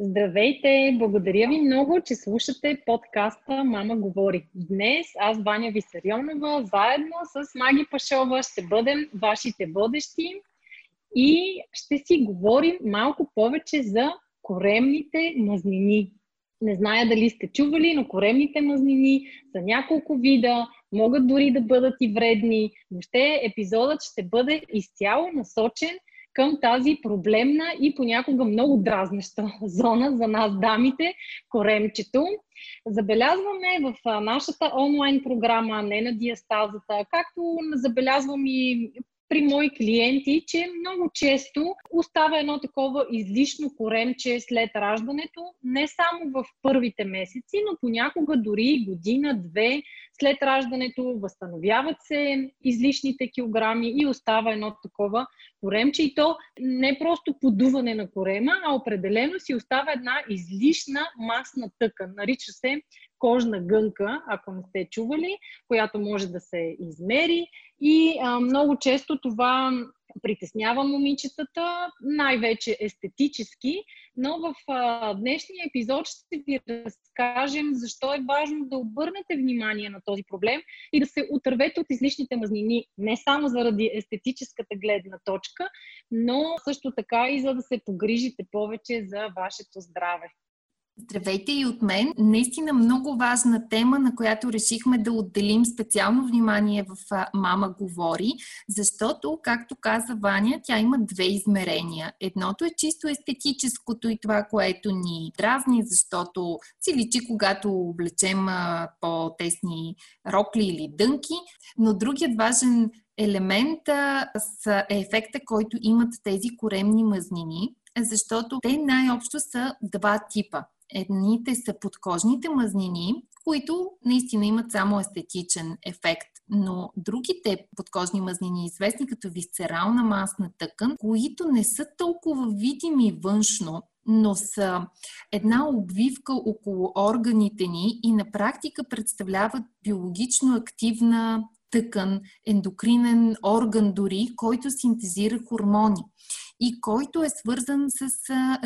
Здравейте! Благодаря ви много, че слушате подкаста Мама говори. Днес аз, Ваня Висарионова, заедно с Маги Пашова ще бъдем вашите водещи и ще си говорим малко повече за коремните мазнини. Не зная дали сте чували, но коремните мазнини са няколко вида, могат дори да бъдат и вредни. Въобще епизодът ще бъде изцяло насочен към тази проблемна и понякога много дразнеща зона за нас дамите, коремчето. Забелязваме в нашата онлайн програма, не на диастазата, както забелязвам и при мои клиенти, че много често остава едно такова излишно коремче след раждането, не само в първите месеци, но понякога дори година, две след раждането възстановяват се излишните килограми и остава едно такова коремче. И то не просто подуване на корема, а определено си остава една излишна масна тъкан. Нарича се кожна гънка, ако не сте чували, която може да се измери. И а, много често това притеснява момичетата, най-вече естетически, но в а, днешния епизод ще ви разкажем защо е важно да обърнете внимание на този проблем и да се отървете от излишните мазнини, не само заради естетическата гледна точка, но също така и за да се погрижите повече за вашето здраве. Здравейте и от мен. Наистина много важна тема, на която решихме да отделим специално внимание в Мама говори, защото, както каза Ваня, тя има две измерения. Едното е чисто естетическото и това, което ни дразни, защото си личи, когато облечем по-тесни рокли или дънки, но другият важен елемент е ефекта, който имат тези коремни мазнини, защото те най-общо са два типа. Едните са подкожните мазнини, които наистина имат само естетичен ефект, но другите подкожни мазнини, известни като висцерална масна тъкан, които не са толкова видими външно, но са една обвивка около органите ни и на практика представляват биологично активна тъкан, ендокринен орган дори, който синтезира хормони и който е свързан с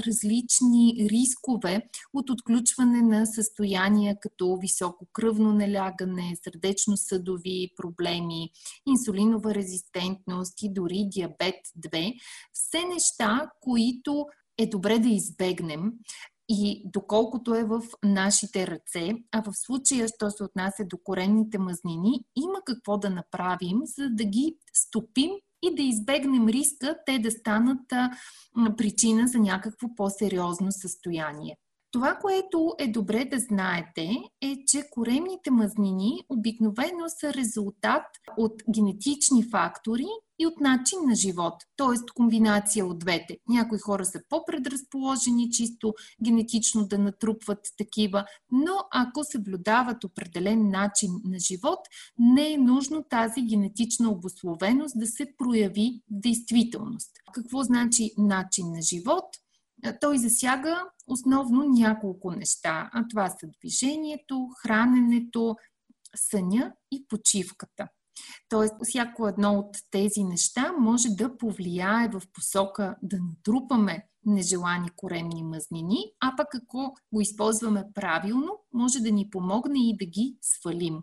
различни рискове от отключване на състояния като високо кръвно налягане, сърдечно-съдови проблеми, инсулинова резистентност и дори диабет 2. Все неща, които е добре да избегнем, и доколкото е в нашите ръце, а в случая, що се отнася до коренните мазнини, има какво да направим, за да ги стопим и да избегнем риска те да станат причина за някакво по-сериозно състояние. Това, което е добре да знаете, е, че коремните мазнини обикновено са резултат от генетични фактори и от начин на живот, т.е. комбинация от двете. Някои хора са по-предразположени чисто генетично да натрупват такива, но ако съблюдават определен начин на живот, не е нужно тази генетична обословеност да се прояви в действителност. Какво значи начин на живот? той засяга основно няколко неща. А това са движението, храненето, съня и почивката. Тоест, всяко едно от тези неща може да повлияе в посока да натрупаме нежелани коремни мазнини, а пък ако го използваме правилно, може да ни помогне и да ги свалим.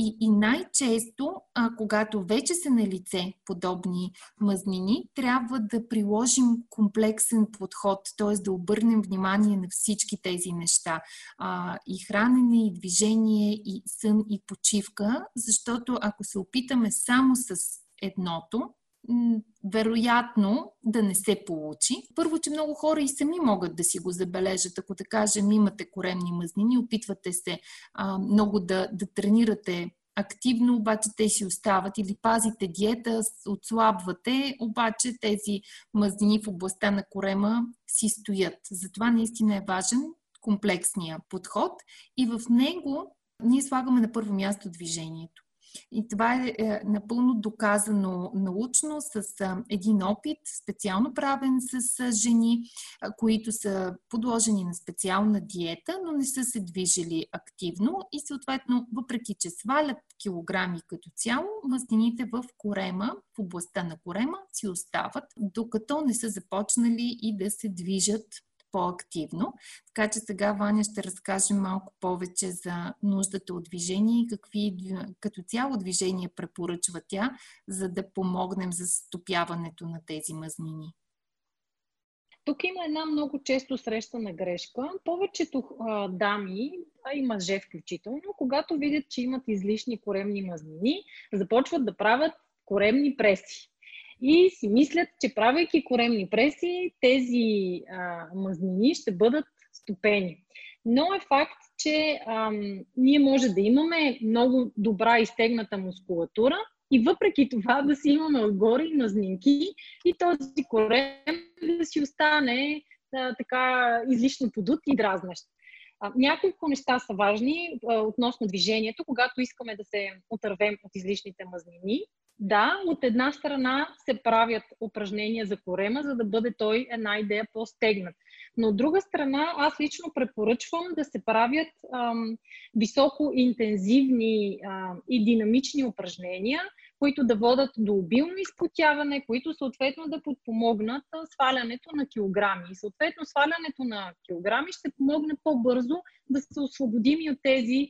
И, и най-често, а, когато вече са на лице подобни мазнини, трябва да приложим комплексен подход, т.е. да обърнем внимание на всички тези неща. А, и хранене, и движение, и сън, и почивка, защото ако се опитаме само с едното, вероятно да не се получи. Първо, че много хора и сами могат да си го забележат. Ако да кажем, имате коремни мазнини, опитвате се а, много да, да тренирате активно, обаче те си остават или пазите диета, отслабвате, обаче тези мазнини в областта на корема си стоят. Затова наистина е важен комплексния подход и в него ние слагаме на първо място движението. И това е, е напълно доказано научно с един опит, специално правен с жени, които са подложени на специална диета, но не са се движили активно и съответно, въпреки че свалят килограми като цяло, мастините в корема, в областта на корема си остават, докато не са започнали и да се движат по-активно. Така че сега Ваня ще разкаже малко повече за нуждата от движение и какви като цяло движение препоръчва тя, за да помогнем за стопяването на тези мазнини. Тук има една много често срещана грешка. Повечето а, дами, а и мъже включително, когато видят, че имат излишни коремни мазнини, започват да правят коремни преси и си мислят, че правейки коремни преси, тези а, мазнини ще бъдат стопени. Но е факт, че ам, ние може да имаме много добра изтегната мускулатура и въпреки това да си имаме отгоре мазнинки и този корем да си остане а, така излишно подут и дразнещ. няколко неща са важни а, относно движението, когато искаме да се отървем от излишните мазнини. Да, от една страна се правят упражнения за корема, за да бъде той една идея по-стегнат. Но от друга страна, аз лично препоръчвам да се правят ам, високо интензивни ам, и динамични упражнения, които да водат до обилно изпотяване, които съответно да подпомогнат свалянето на килограми. И съответно свалянето на килограми ще помогне по-бързо да се освободим и от тези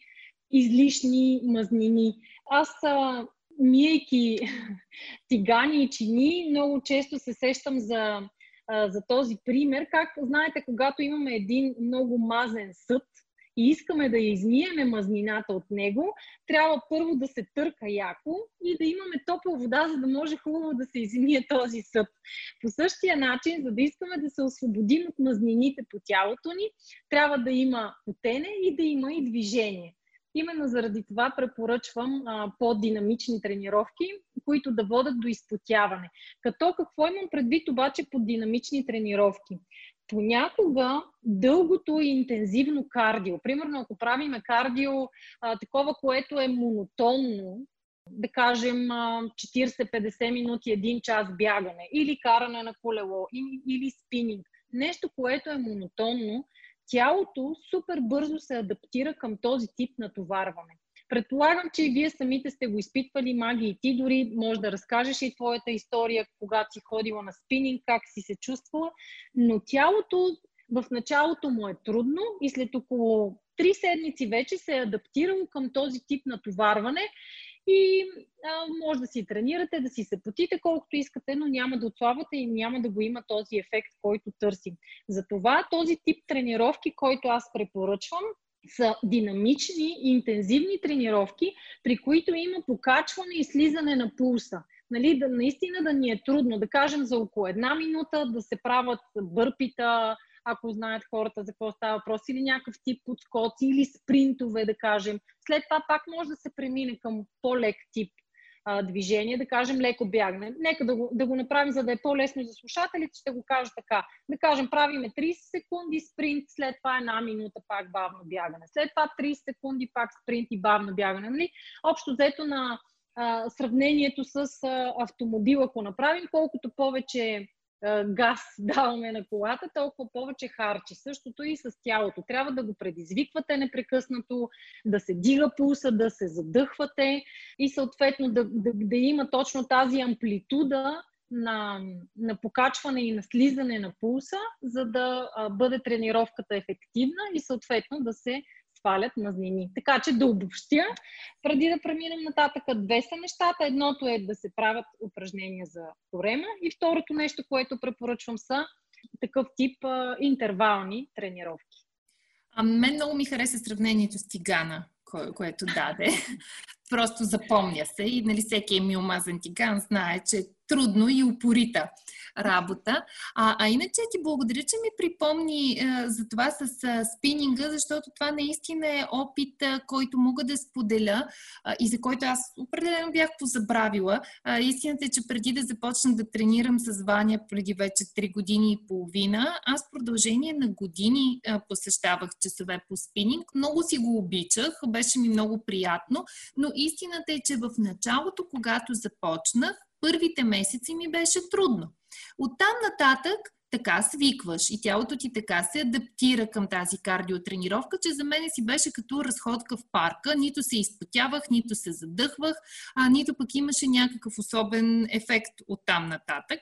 излишни мазнини. Аз а, миейки тигани и чини, много често се сещам за, за този пример. Как знаете, когато имаме един много мазен съд и искаме да измиеме мазнината от него, трябва първо да се търка яко и да имаме топла вода, за да може хубаво да се измие този съд. По същия начин, за да искаме да се освободим от мазнините по тялото ни, трябва да има потене и да има и движение. Именно заради това препоръчвам а, по-динамични тренировки, които да водят до изпотяване. Като какво имам предвид обаче под динамични тренировки? Понякога дългото и интензивно кардио, примерно ако правиме кардио а, такова, което е монотонно, да кажем 40-50 минути, един час бягане или каране на колело или спининг, нещо, което е монотонно, тялото супер бързо се адаптира към този тип натоварване. Предполагам, че и вие самите сте го изпитвали, Маги, и ти дори може да разкажеш и твоята история, когато си ходила на спининг, как си се чувствала, но тялото в началото му е трудно и след около три седмици вече се е адаптирало към този тип натоварване и а, може да си тренирате, да си се потите колкото искате, но няма да отслабвате и няма да го има този ефект, който търсим. Затова този тип тренировки, който аз препоръчвам, са динамични интензивни тренировки, при които има покачване и слизане на пулса. Нали, да, наистина да ни е трудно, да кажем за около една минута да се правят бърпита, ако знаят хората за какво става въпрос, или някакъв тип подскоци, или спринтове, да кажем. След това пак може да се премине към по-лек тип а, движение, да кажем леко бягане. Нека да го, да го направим, за да е по-лесно за слушателите, ще го кажа така. Да кажем, правиме 30 секунди спринт, след това една минута пак бавно бягане. След това 30 секунди пак спринт и бавно бягане. Нали? Общо взето на а, сравнението с а, автомобил, ако направим, колкото повече газ даваме на колата, толкова повече харчи. Същото и с тялото. Трябва да го предизвиквате непрекъснато, да се дига пулса, да се задъхвате и съответно да, да, да има точно тази амплитуда на, на покачване и на слизане на пулса, за да бъде тренировката ефективна и съответно да се свалят мазнини. Така че да обобщя, преди да преминем нататък, две са нещата. Едното е да се правят упражнения за корема и второто нещо, което препоръчвам са такъв тип а, интервални тренировки. А мен много ми хареса сравнението с тигана, кое, което даде. Просто запомня се и нали, всеки е мил мазан тиган знае, че трудно и упорита работа. А, а иначе ти благодаря, че ми припомни а, за това с а, спининга, защото това наистина е опит, а, който мога да споделя а, и за който аз определено бях позабравила. А, истината е, че преди да започна да тренирам с Ваня преди вече 3 години и половина, аз продължение на години а, посещавах часове по спининг. Много си го обичах, беше ми много приятно, но истината е, че в началото, когато започнах, първите месеци ми беше трудно. Оттам нататък така свикваш и тялото ти така се адаптира към тази кардиотренировка, че за мен си беше като разходка в парка. Нито се изпотявах, нито се задъхвах, а нито пък имаше някакъв особен ефект от там нататък.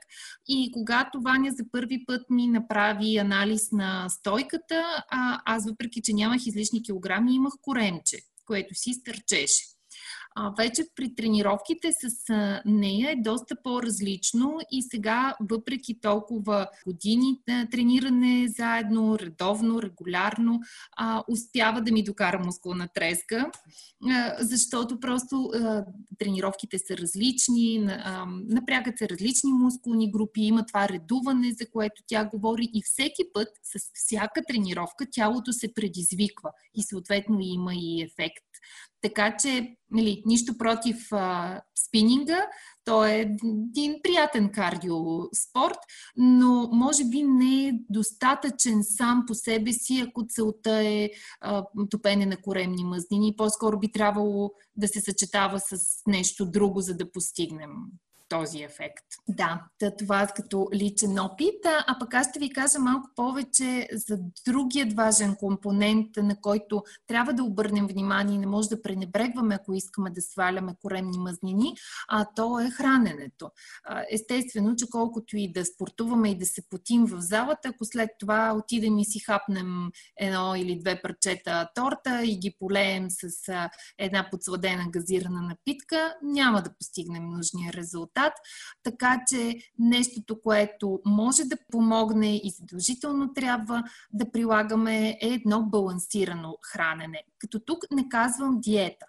И когато Ваня за първи път ми направи анализ на стойката, аз въпреки, че нямах излишни килограми, имах коремче, което си стърчеше а, вече при тренировките с нея е доста по-различно и сега, въпреки толкова години а, трениране заедно, редовно, регулярно, а, успява да ми докара мускулна треска, а, защото просто а, тренировките са различни, а, напрягат се различни мускулни групи, има това редуване, за което тя говори и всеки път с всяка тренировка тялото се предизвиква и съответно има и ефект. Така че, нали, нищо против а, спининга, то е един приятен кардиоспорт, но може би не е достатъчен сам по себе си, ако целта е а, топене на коремни мъзнини. По-скоро би трябвало да се съчетава с нещо друго, за да постигнем този ефект. Да, това е като личен опит, а пък аз ще ви кажа малко повече за другият важен компонент, на който трябва да обърнем внимание и не може да пренебрегваме, ако искаме да сваляме коремни мъзнини, а то е храненето. Естествено, че колкото и да спортуваме и да се потим в залата, ако след това отидем и си хапнем едно или две парчета торта и ги полеем с една подсладена газирана напитка, няма да постигнем нужния резултат резултат. Така че нещото, което може да помогне и задължително трябва да прилагаме е едно балансирано хранене. Като тук не казвам диета.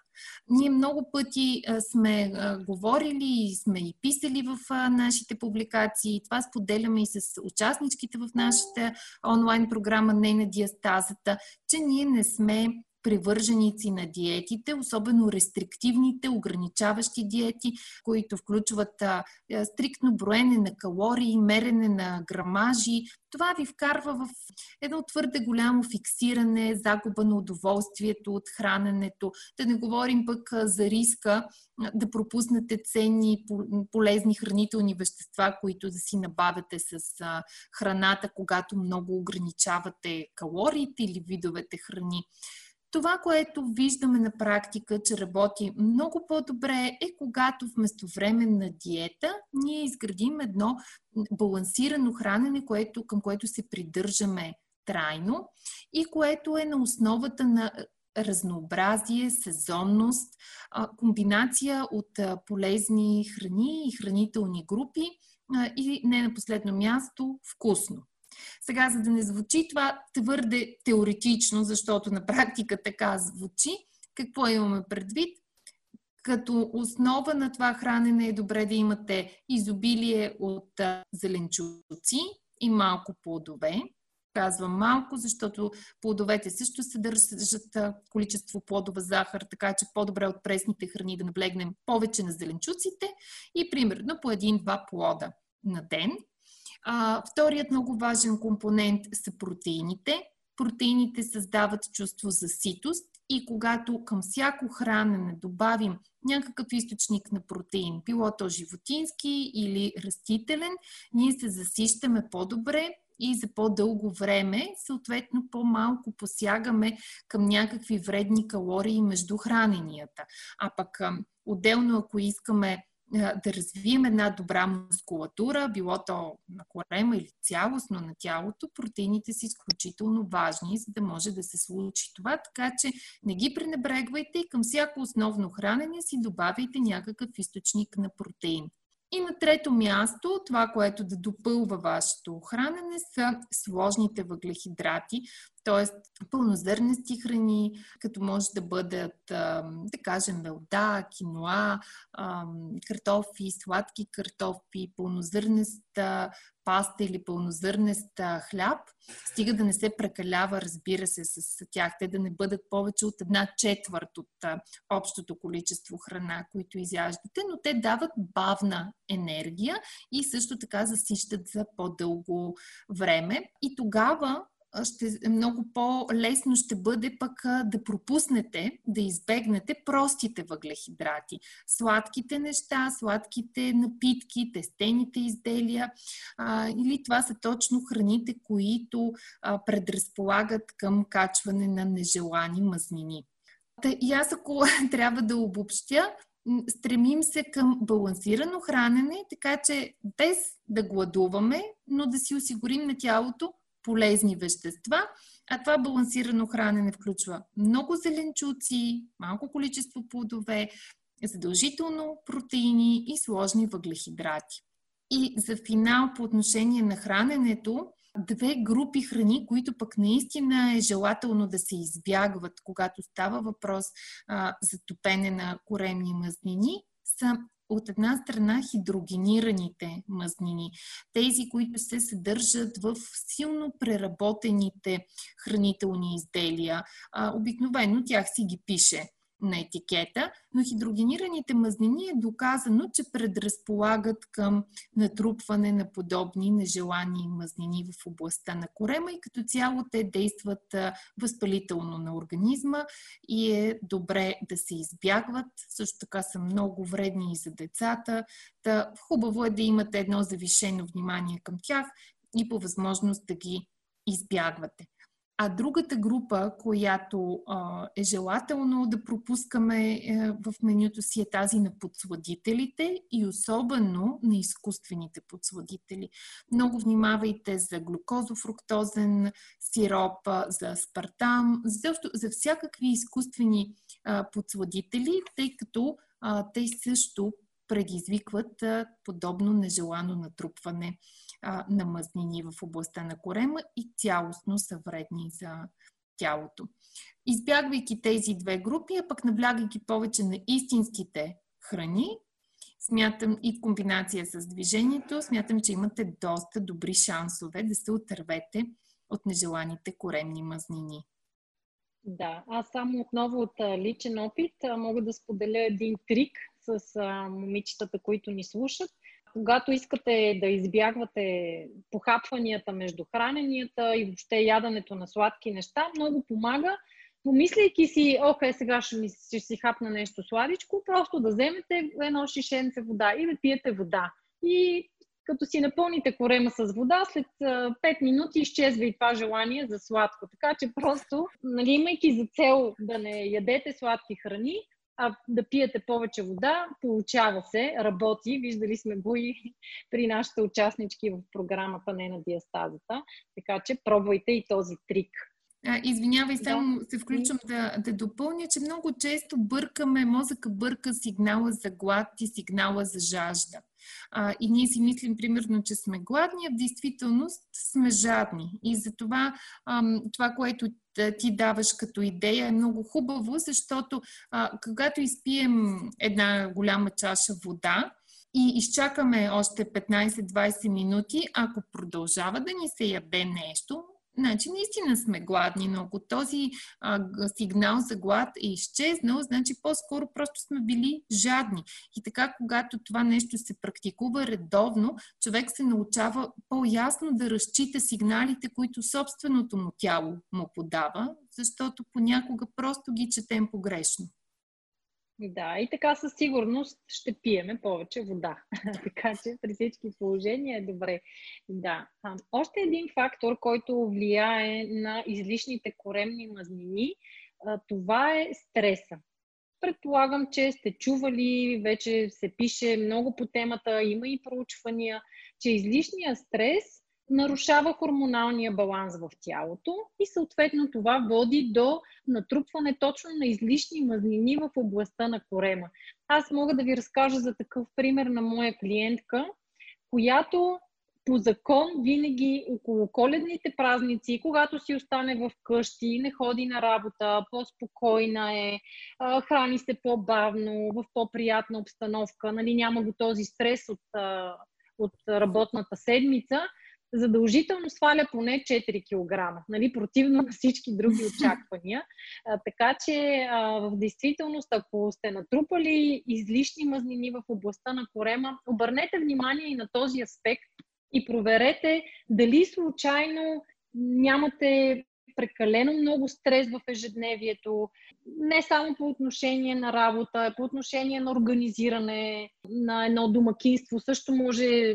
Ние много пъти сме говорили и сме и писали в нашите публикации. Това споделяме и с участничките в нашата онлайн програма Не на диастазата, че ние не сме привърженици на диетите, особено рестриктивните, ограничаващи диети, които включват а, стриктно броене на калории, мерене на грамажи. Това ви вкарва в едно твърде голямо фиксиране, загуба на удоволствието от храненето. Да не говорим пък за риска да пропуснете ценни, полезни хранителни вещества, които да си набавяте с храната, когато много ограничавате калориите или видовете храни. Това, което виждаме на практика, че работи много по-добре, е когато вместо временна диета ние изградим едно балансирано хранене, което, към което се придържаме трайно и което е на основата на разнообразие, сезонност, комбинация от полезни храни и хранителни групи и не на последно място вкусно. Сега, за да не звучи това твърде теоретично, защото на практика така звучи, какво имаме предвид? Като основа на това хранене е добре да имате изобилие от зеленчуци и малко плодове. Казвам малко, защото плодовете също съдържат количество плодова захар, така че по-добре от пресните храни да наблегнем повече на зеленчуците и примерно по един-два плода на ден. А, вторият много важен компонент са протеините. Протеините създават чувство за ситост и когато към всяко хранене добавим някакъв източник на протеин, било то животински или растителен, ние се засищаме по-добре и за по-дълго време, съответно по-малко посягаме към някакви вредни калории между храненията. А пък отделно, ако искаме да развием една добра мускулатура, било то на корема или цялостно на тялото, протеините са изключително важни, за да може да се случи това. Така че не ги пренебрегвайте и към всяко основно хранене си добавяйте някакъв източник на протеин. И на трето място, това, което да допълва вашето хранене, са сложните въглехидрати, т.е. пълнозърнести храни, като може да бъдат, да кажем, белда, киноа, картофи, сладки картофи, пълнозърнеста паста или пълнозърнеста хляб, стига да не се прекалява, разбира се, с тях. Те да не бъдат повече от една четвърт от общото количество храна, които изяждате, но те дават бавна енергия и също така засищат за по-дълго време. И тогава ще, много по-лесно ще бъде пък да пропуснете, да избегнете простите въглехидрати. Сладките неща, сладките напитки, тестените изделия а, или това са точно храните, които а, предразполагат към качване на нежелани мазнини. Та, и аз ако трябва да обобщя, стремим се към балансирано хранене, така че без да гладуваме, но да си осигурим на тялото полезни вещества, а това балансирано хранене включва много зеленчуци, малко количество плодове, задължително протеини и сложни въглехидрати. И за финал по отношение на храненето, две групи храни, които пък наистина е желателно да се избягват, когато става въпрос а, за топене на коремни мазнини, са от една страна хидрогенираните мазнини, тези, които се съдържат в силно преработените хранителни изделия. обикновено тях си ги пише на етикета, но хидрогенираните мазнини е доказано, че предразполагат към натрупване на подобни нежелани мазнини в областта на корема и като цяло те действат възпалително на организма и е добре да се избягват. Също така са много вредни и за децата. Та хубаво е да имате едно завишено внимание към тях и по възможност да ги избягвате. А другата група, която а, е желателно да пропускаме е, в менюто си е тази на подсладителите и особено на изкуствените подсладители. Много внимавайте за глюкозофруктозен сироп, за аспартам, за, за всякакви изкуствени а, подсладители, тъй като а, те също предизвикват подобно нежелано натрупване на мазнини в областта на корема и цялостно са вредни за тялото. Избягвайки тези две групи, а пък наблягайки повече на истинските храни, смятам и комбинация с движението, смятам, че имате доста добри шансове да се отървете от нежеланите коремни мазнини. Да, аз само отново от личен опит мога да споделя един трик с момичетата, които ни слушат – когато искате да избягвате похапванията между храненията и въобще яденето на сладки неща, много помага, помисляйки си, окей, сега ще, ми, ще си хапна нещо сладичко, просто да вземете едно шишенце вода и да пиете вода. И като си напълните корема с вода, след 5 минути изчезва и това желание за сладко. Така че просто, нали, имайки за цел да не ядете сладки храни, а да пиете повече вода, получава се, работи. Виждали сме го и при нашите участнички в програмата Не на диастазата. Така че пробвайте и този трик. А, извинявай, само да. се включвам да, да допълня, че много често бъркаме, мозъка бърка сигнала за глад и сигнала за жажда. А, и ние си мислим, примерно, че сме гладни, а в действителност сме жадни. И затова ам, това, което ти даваш като идея е много хубаво, защото а, когато изпием една голяма чаша вода, и изчакаме още 15-20 минути, ако продължава да ни се яде нещо, Значи, наистина сме гладни, но ако този а, сигнал за глад е изчезнал, значи по-скоро просто сме били жадни. И така, когато това нещо се практикува редовно, човек се научава по-ясно да разчита сигналите, които собственото му тяло му подава, защото понякога просто ги четем погрешно. Да, и така със сигурност ще пиеме повече вода. така че при всички положения е добре. Да. А, още един фактор, който влияе на излишните коремни мазнини, а, това е стреса. Предполагам, че сте чували, вече се пише много по темата, има и проучвания, че излишният стрес нарушава хормоналния баланс в тялото и съответно това води до натрупване точно на излишни мазнини в областта на корема. Аз мога да ви разкажа за такъв пример на моя клиентка, която по закон винаги около коледните празници, когато си остане в къщи, не ходи на работа, по-спокойна е, храни се по-бавно, в по-приятна обстановка, нали, няма го този стрес от, от работната седмица, задължително сваля поне 4 кг, нали, противно на всички други очаквания. А, така че а, в действителност, ако сте натрупали излишни мазнини в областта на корема, обърнете внимание и на този аспект и проверете дали случайно нямате прекалено много стрес в ежедневието, не само по отношение на работа, по отношение на организиране на едно домакинство. Също може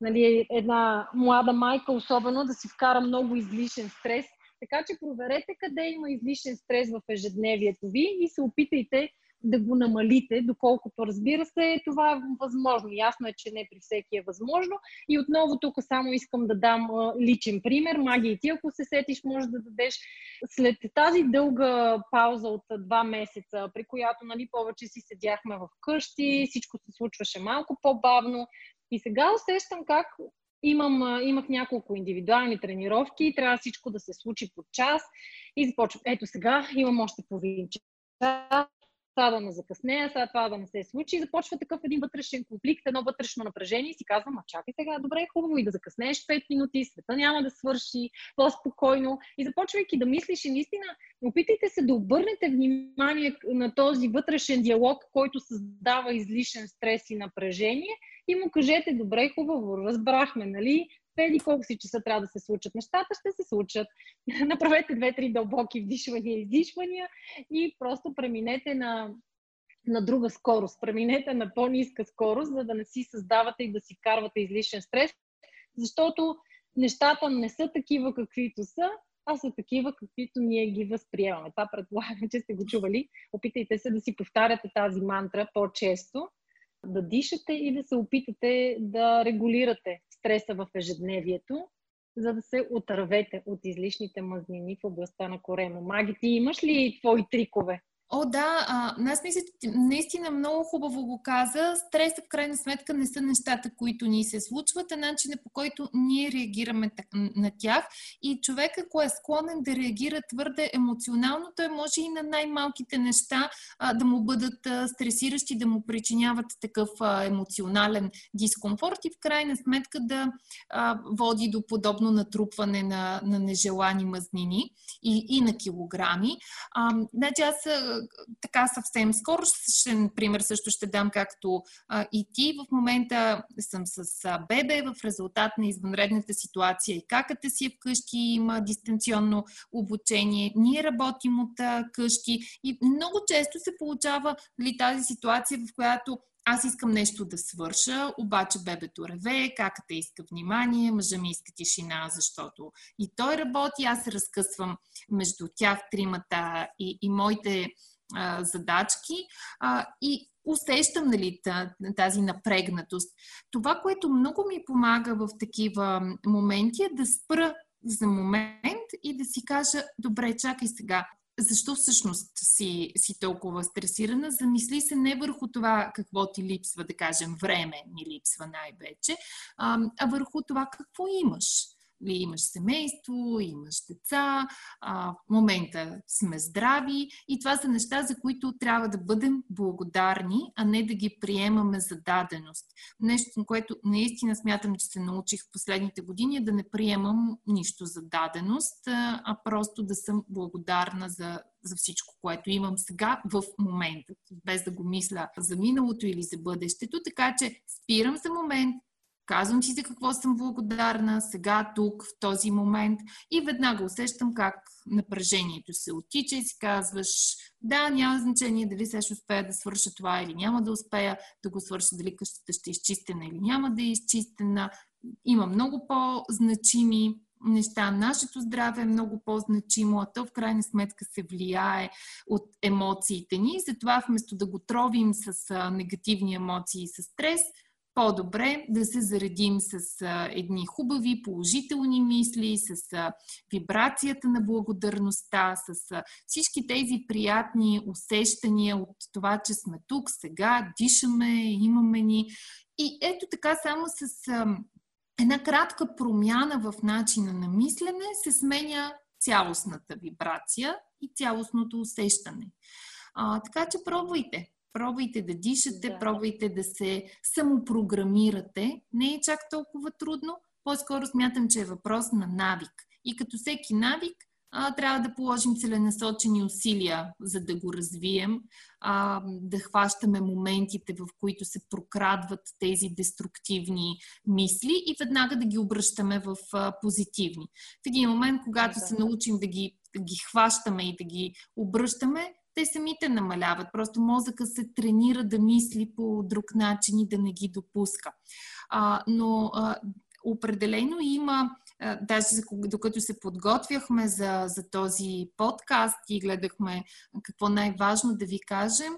нали, една млада майка, особено да си вкара много излишен стрес. Така че проверете къде има излишен стрес в ежедневието ви и се опитайте да го намалите, доколкото разбира се, това е възможно. Ясно е, че не при всеки е възможно. И отново тук само искам да дам личен пример. Маги и ти, ако се сетиш, може да дадеш след тази дълга пауза от два месеца, при която нали, повече си седяхме в къщи, всичко се случваше малко по-бавно. И сега усещам как имам, имах няколко индивидуални тренировки, трябва всичко да се случи по час и започвам. Ето сега имам още половин час, това да не закъснея, сега това да не се случи. И започва такъв един вътрешен конфликт, едно вътрешно напрежение и си казвам, а чакай сега, добре, хубаво и да закъснееш 5 минути, света няма да свърши, по-спокойно. И започвайки да мислиш и наистина, опитайте се да обърнете внимание на този вътрешен диалог, който създава излишен стрес и напрежение и му кажете, добре, хубаво, разбрахме, нали? еди колко си часа трябва да се случат нещата, ще се случат. Направете две-три дълбоки вдишвания и издишвания и просто преминете на, на друга скорост. Преминете на по-ниска скорост, за да не си създавате и да си вкарвате излишен стрес, защото нещата не са такива каквито са, а са такива каквито ние ги възприемаме. Това предполагам, че сте го чували. Опитайте се да си повтаряте тази мантра по-често, да дишате и да се опитате да регулирате стреса в ежедневието, за да се отървете от излишните мазнини в областта на корема. Маги, ти имаш ли твои трикове? О, да, а, аз мисля, че наистина много хубаво го каза. Стреса в крайна сметка не са нещата, които ни се случват, а начинът по който ние реагираме на тях. И човек, ако е склонен да реагира твърде емоционално, той може и на най-малките неща а, да му бъдат а, стресиращи, да му причиняват такъв а, емоционален дискомфорт и в крайна сметка да а, води до подобно натрупване на, на нежелани мазнини и, и на килограми. А, значи аз така съвсем скоро ще, пример също ще дам, както а, и ти. В момента съм с а, бебе в резултат на извънредната ситуация и каката си е вкъщи, има дистанционно обучение. Ние работим от а, къщи и много често се получава ли, тази ситуация, в която аз искам нещо да свърша, обаче бебето реве, каката иска внимание, мъжа ми иска тишина, защото и той работи, аз се разкъсвам между тях тримата и, и моите задачки и усещам нали, тази напрегнатост. Това, което много ми помага в такива моменти е да спра за момент и да си кажа, добре, чакай сега, защо всъщност си, си толкова стресирана? Замисли се не върху това какво ти липсва, да кажем, време ни липсва най-вече, а, върху това какво имаш имаш семейство, имаш деца, а, в момента сме здрави и това са неща, за които трябва да бъдем благодарни, а не да ги приемаме за даденост. Нещо, което наистина смятам, че се научих в последните години е да не приемам нищо за даденост, а просто да съм благодарна за, за всичко, което имам сега в момента, без да го мисля за миналото или за бъдещето. Така че спирам за момент, Казвам си за какво съм благодарна сега, тук, в този момент и веднага усещам как напрежението се оттича и си казваш, да, няма значение дали сега ще успея да свърша това или няма да успея да го свърша, дали къщата ще е изчистена или няма да е изчистена. Има много по-значими неща. Нашето здраве е много по-значимо, а то в крайна сметка се влияе от емоциите ни. Затова вместо да го тровим с негативни емоции и с стрес, по-добре да се заредим с едни хубави, положителни мисли, с вибрацията на благодарността, с всички тези приятни усещания от това, че сме тук, сега, дишаме, имаме ни. И ето така само с една кратка промяна в начина на мислене се сменя цялостната вибрация и цялостното усещане. А, така че пробвайте. Пробвайте да дишате, да. пробвайте да се самопрограмирате. Не е чак толкова трудно. По-скоро смятам, че е въпрос на навик. И като всеки навик, а, трябва да положим целенасочени усилия, за да го развием, а, да хващаме моментите, в които се прокрадват тези деструктивни мисли и веднага да ги обръщаме в а, позитивни. В един момент, когато да. се научим да ги, да ги хващаме и да ги обръщаме, те самите намаляват. Просто мозъка се тренира да мисли по друг начин и да не ги допуска. А, но а, определено има даже докато се подготвяхме за, за този подкаст и гледахме какво най-важно да ви кажем,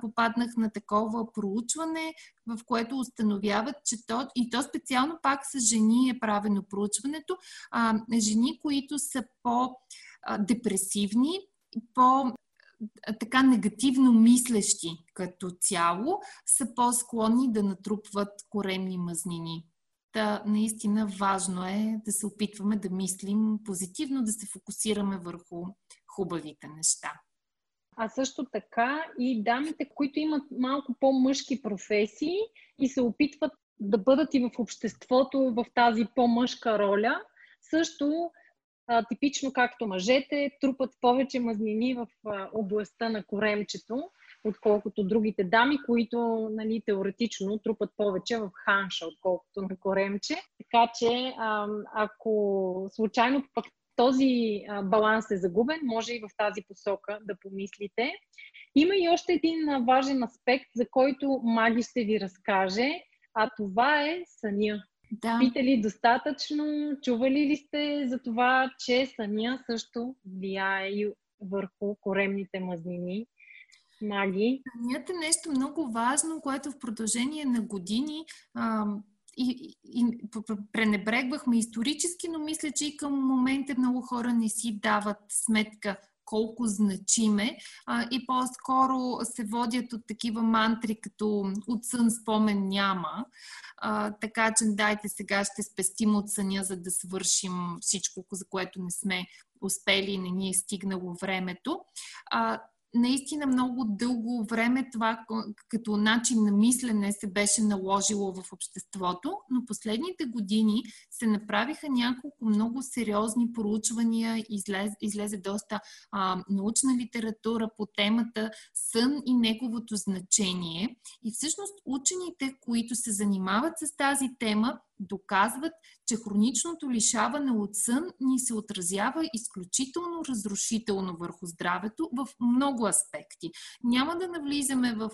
попаднах на такова проучване, в което установяват, че то, и то специално пак с жени е правено проучването, а, жени, които са по-депресивни, по така негативно мислещи като цяло, са по-склонни да натрупват коремни мазнини. Та, наистина важно е да се опитваме да мислим позитивно, да се фокусираме върху хубавите неща. А също така и дамите, които имат малко по-мъжки професии и се опитват да бъдат и в обществото в тази по-мъжка роля, също а, типично както мъжете, трупат повече мазнини в а, областта на коремчето, отколкото другите дами, които нали, теоретично трупат повече в ханша, отколкото на коремче. Така че, ако случайно пък този баланс е загубен, може и в тази посока да помислите. Има и още един важен аспект, за който Маги ще ви разкаже, а това е съня. Да. Пите ли достатъчно? Чували ли сте за това, че съня също влияе и върху коремните мазнини Маги? Сънят е нещо много важно, което в продължение на години а, и, и, и пренебрегвахме исторически, но мисля, че и към момента много хора не си дават сметка колко значиме а, и по-скоро се водят от такива мантри, като от сън спомен няма. А, така че дайте сега ще спестим от съня, за да свършим всичко, за което не сме успели и не ни е стигнало времето. А, наистина много дълго време това като начин на мислене се беше наложило в обществото, но последните години се направиха няколко много сериозни проучвания, излезе, излезе доста а, научна литература по темата сън и неговото значение. И всъщност учените, които се занимават с тази тема, доказват, че хроничното лишаване от сън ни се отразява изключително разрушително върху здравето в много аспекти. Няма да навлизаме в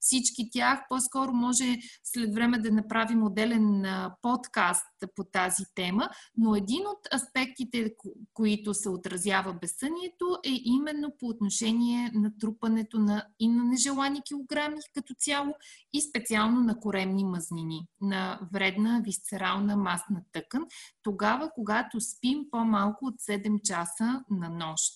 всички тях, по-скоро може след време да направим отделен подкаст по тази тема, но един от аспектите, които се отразява безсънието е именно по отношение на трупането на и на нежелани килограми като цяло и специално на коремни мазнини, на вредна висцерална масна тъкан, тогава когато спим по-малко от 7 часа на нощ.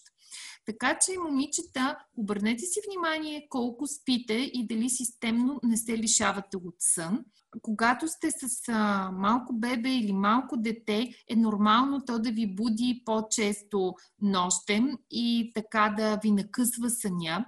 Така че, момичета, обърнете си внимание колко спите и дали системно не се лишавате от сън. Когато сте с а, малко бебе или малко дете, е нормално то да ви буди по-често нощем и така да ви накъсва съня.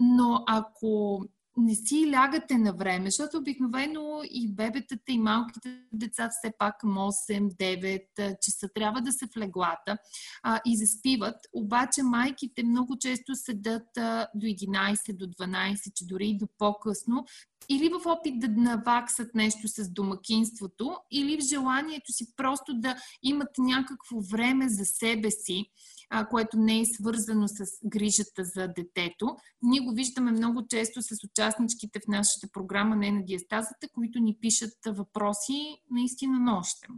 Но ако не си лягате на време, защото обикновено и бебетата, и малките деца все пак към 8-9 часа трябва да са в леглата а, и заспиват. Обаче майките много често седат а, до 11, до 12, че дори и до по-късно, или в опит да наваксат нещо с домакинството, или в желанието си просто да имат някакво време за себе си а, което не е свързано с грижата за детето. Ние го виждаме много често с участничките в нашата програма Не на диастазата, които ни пишат въпроси наистина нощем.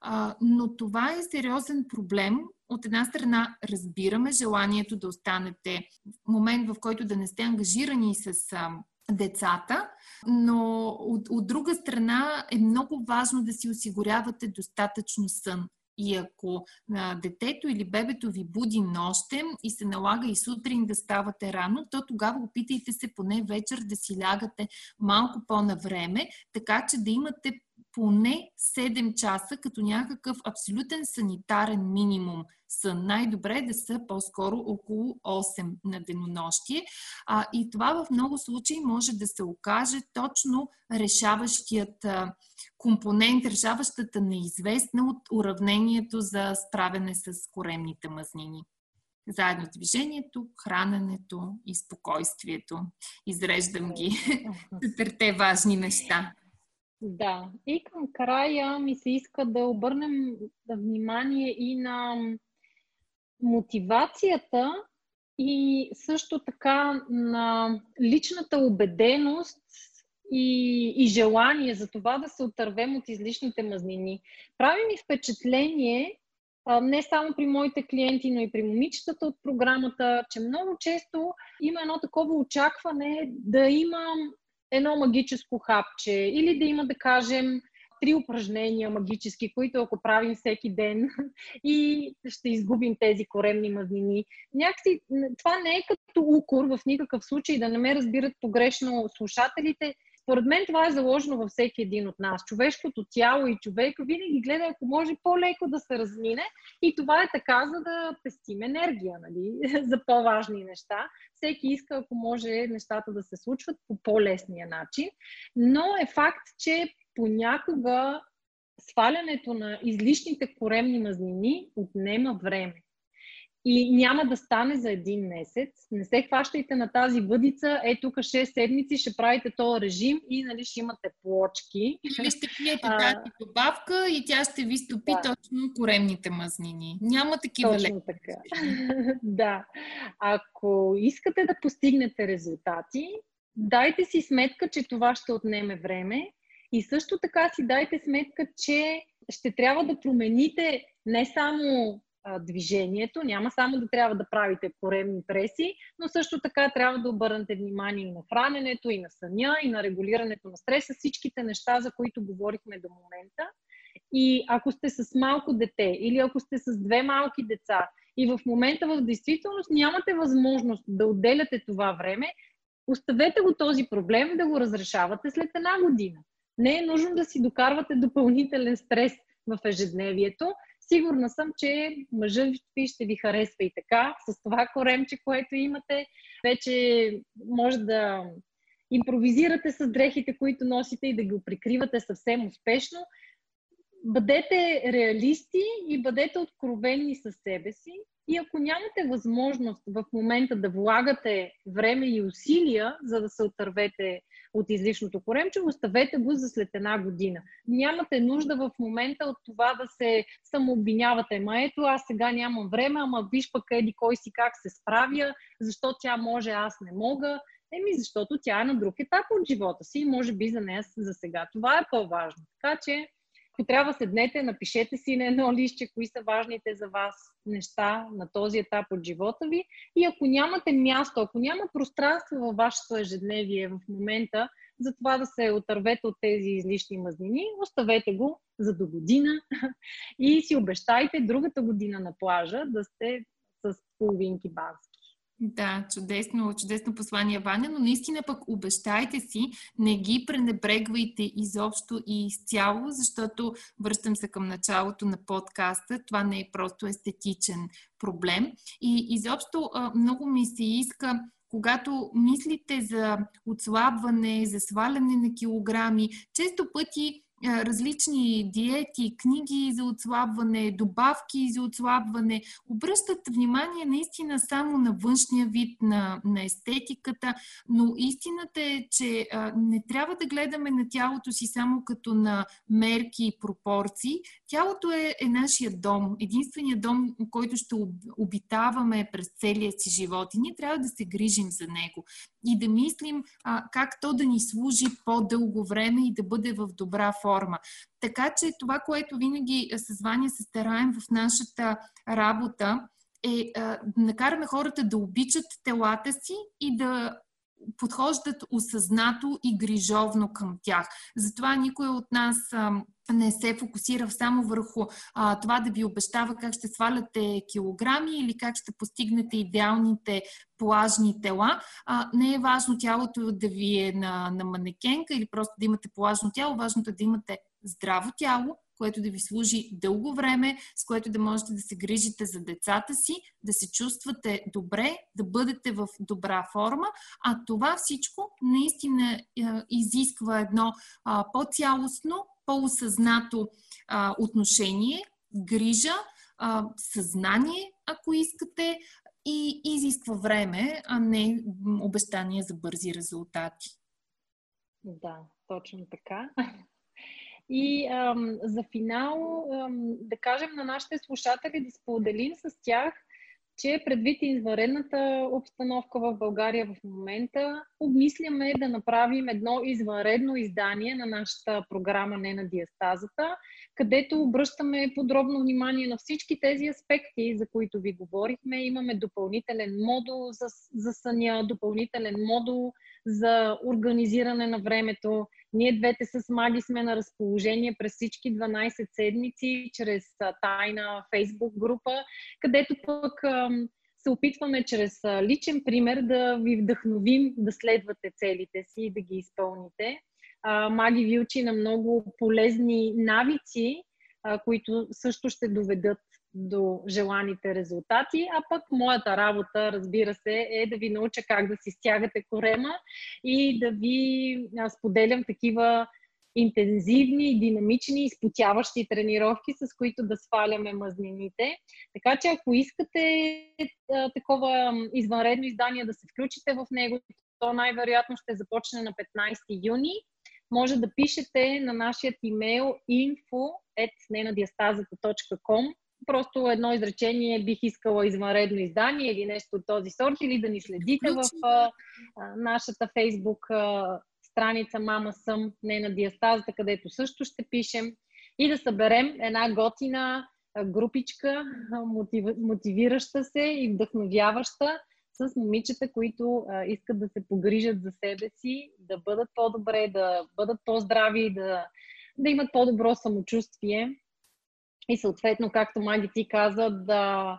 А, но това е сериозен проблем. От една страна разбираме желанието да останете в момент, в който да не сте ангажирани с а, децата, но от, от друга страна е много важно да си осигурявате достатъчно сън. И ако а, детето или бебето ви буди нощем и се налага и сутрин да ставате рано, то тогава опитайте се поне вечер да си лягате малко по-навреме, така че да имате поне 7 часа като някакъв абсолютен санитарен минимум сън. Най-добре е да са по-скоро около 8 на денонощие. А, и това в много случаи може да се окаже точно решаващият а, компонент, решаващата неизвестна от уравнението за справяне с коремните мазнини заедно с движението, храненето и спокойствието. Изреждам ги четирите важни неща. Да, и към края ми се иска да обърнем внимание и на мотивацията и също така на личната убеденост и, и желание за това да се отървем от излишните мазнини. Прави ми впечатление, не само при моите клиенти, но и при момичетата от програмата, че много често има едно такова очакване да имам едно магическо хапче или да има, да кажем, три упражнения магически, които ако правим всеки ден и ще изгубим тези коремни мазнини. Някакси, това не е като укор в никакъв случай, да не ме разбират погрешно слушателите. Според мен това е заложено във всеки един от нас. Човешкото тяло и човека винаги гледа, ако може по-леко да се размине. И това е така, за да пестим енергия нали? за по-важни неща. Всеки иска, ако може, нещата да се случват по по-лесния начин. Но е факт, че понякога свалянето на излишните коремни мазнини отнема време. И няма да стане за един месец. Не се хващайте на тази въдица. Е, тук 6 седмици ще правите този режим и нали, ще имате плочки. Или ще пиете тази добавка и тя ще ви стопи да. точно коремните мазнини. Няма такива Точно леки. така. да. Ако искате да постигнете резултати, дайте си сметка, че това ще отнеме време и също така си дайте сметка, че ще трябва да промените не само движението, няма само да трябва да правите коремни преси, но също така трябва да обърнете внимание и на храненето, и на съня, и на регулирането на стреса, всичките неща, за които говорихме до момента. И ако сте с малко дете или ако сте с две малки деца и в момента в действителност нямате възможност да отделяте това време, оставете го този проблем да го разрешавате след една година. Не е нужно да си докарвате допълнителен стрес в ежедневието. Сигурна съм, че мъжът ви ще ви харесва и така, с това коремче, което имате. Вече може да импровизирате с дрехите, които носите и да ги прикривате съвсем успешно. Бъдете реалисти и бъдете откровени със себе си. И ако нямате възможност в момента да влагате време и усилия, за да се отървете от излишното коремче, оставете го за след една година. Нямате нужда в момента от това да се самообвинявате. Ма ето, аз сега нямам време, ама виж пък еди кой си как се справя, защо тя може, аз не мога. Еми, защото тя е на друг етап от живота си и може би за нея за сега това е по-важно. Така че ако трябва седнете, напишете си на едно лище, кои са важните за вас неща на този етап от живота ви. И ако нямате място, ако няма пространство във вашето ежедневие в момента, за това да се отървете от тези излишни мазнини, оставете го за до година и си обещайте другата година на плажа да сте с половинки бански. Да, чудесно, чудесно послание, Ваня, но наистина пък обещайте си, не ги пренебрегвайте изобщо и изцяло, защото връщам се към началото на подкаста, това не е просто естетичен проблем. И изобщо много ми се иска когато мислите за отслабване, за сваляне на килограми, често пъти различни диети, книги за отслабване, добавки за отслабване, обръщат внимание наистина само на външния вид, на, на естетиката, но истината е, че не трябва да гледаме на тялото си само като на мерки и пропорции. Тялото е, е нашия дом, единственият дом, който ще обитаваме през целия си живот и ние трябва да се грижим за него и да мислим а, как то да ни служи по-дълго време и да бъде в добра форма. Така че това, което винаги с Ваня се стараем в нашата работа, е а, да накараме хората да обичат телата си и да подхождат осъзнато и грижовно към тях. Затова никой от нас не се фокусира само върху а, това да ви обещава как ще сваляте килограми или как ще постигнете идеалните плажни тела. А, не е важно тялото да ви е на, на манекенка или просто да имате плажно тяло. Важното е да имате здраво тяло, което да ви служи дълго време, с което да можете да се грижите за децата си, да се чувствате добре, да бъдете в добра форма, а това всичко наистина е, изисква едно по-цялостно, по-осъзнато отношение, грижа, съзнание, ако искате, и изисква време, а не обещания за бързи резултати. Да, точно така. И ам, за финал, ам, да кажем на нашите слушатели, да споделим с тях, че предвид извънредната обстановка в България в момента, обмисляме да направим едно извънредно издание на нашата програма Не на диастазата, където обръщаме подробно внимание на всички тези аспекти, за които ви говорихме. Имаме допълнителен модул за, за съня, допълнителен модул за организиране на времето. Ние двете с Маги сме на разположение през всички 12 седмици чрез тайна фейсбук група, където пък се опитваме чрез личен пример да ви вдъхновим да следвате целите си и да ги изпълните. Маги ви учи на много полезни навици, които също ще доведат до желаните резултати, а пък моята работа, разбира се, е да ви науча как да си стягате корема и да ви споделям такива интензивни, динамични, изпотяващи тренировки, с които да сваляме мазнините. Така че ако искате а, такова извънредно издание да се включите в него, то най-вероятно ще започне на 15 юни. Може да пишете на нашия имейл info.nenadiastazata.com просто едно изречение бих искала извънредно издание или нещо от този сорт, или да ни следите в а, нашата фейсбук а, страница Мама съм, не на диастазата, където също ще пишем. И да съберем една готина групичка, мотив, мотивираща се и вдъхновяваща с момичета, които а, искат да се погрижат за себе си, да бъдат по-добре, да бъдат по-здрави, да, да имат по-добро самочувствие и съответно, както Маги ти каза, да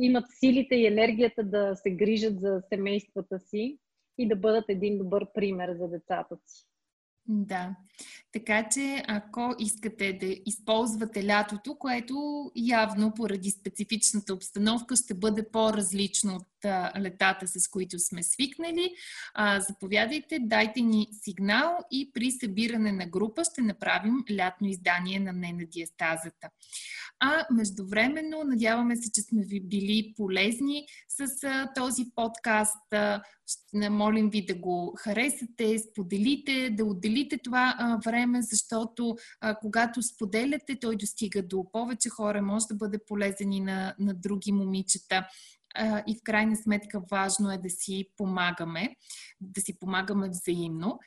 имат силите и енергията да се грижат за семействата си и да бъдат един добър пример за децата си. Да. Така че, ако искате да използвате лятото, което явно поради специфичната обстановка ще бъде по-различно от а, летата, с които сме свикнали, заповядайте, дайте ни сигнал и при събиране на група ще направим лятно издание на Не на диастазата. А междувременно, надяваме се, че сме ви били полезни с този подкаст. Молим ви да го харесате, споделите, да отделите това време, защото когато споделяте, той достига до повече хора, може да бъде полезен и на, на други момичета. И в крайна сметка важно е да си помагаме, да си помагаме взаимно.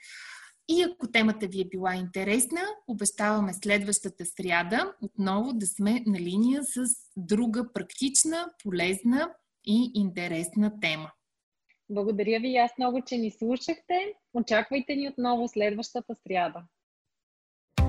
И ако темата ви е била интересна, обещаваме следващата сряда отново да сме на линия с друга практична, полезна и интересна тема. Благодаря ви и аз много, че ни слушахте. Очаквайте ни отново следващата сряда.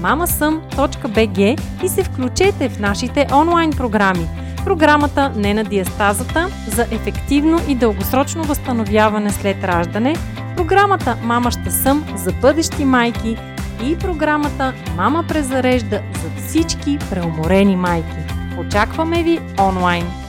mamasum.bg и се включете в нашите онлайн програми. Програмата Не на диастазата за ефективно и дългосрочно възстановяване след раждане, програмата Мама ще съм за бъдещи майки и програмата Мама презарежда за всички преуморени майки. Очакваме ви онлайн!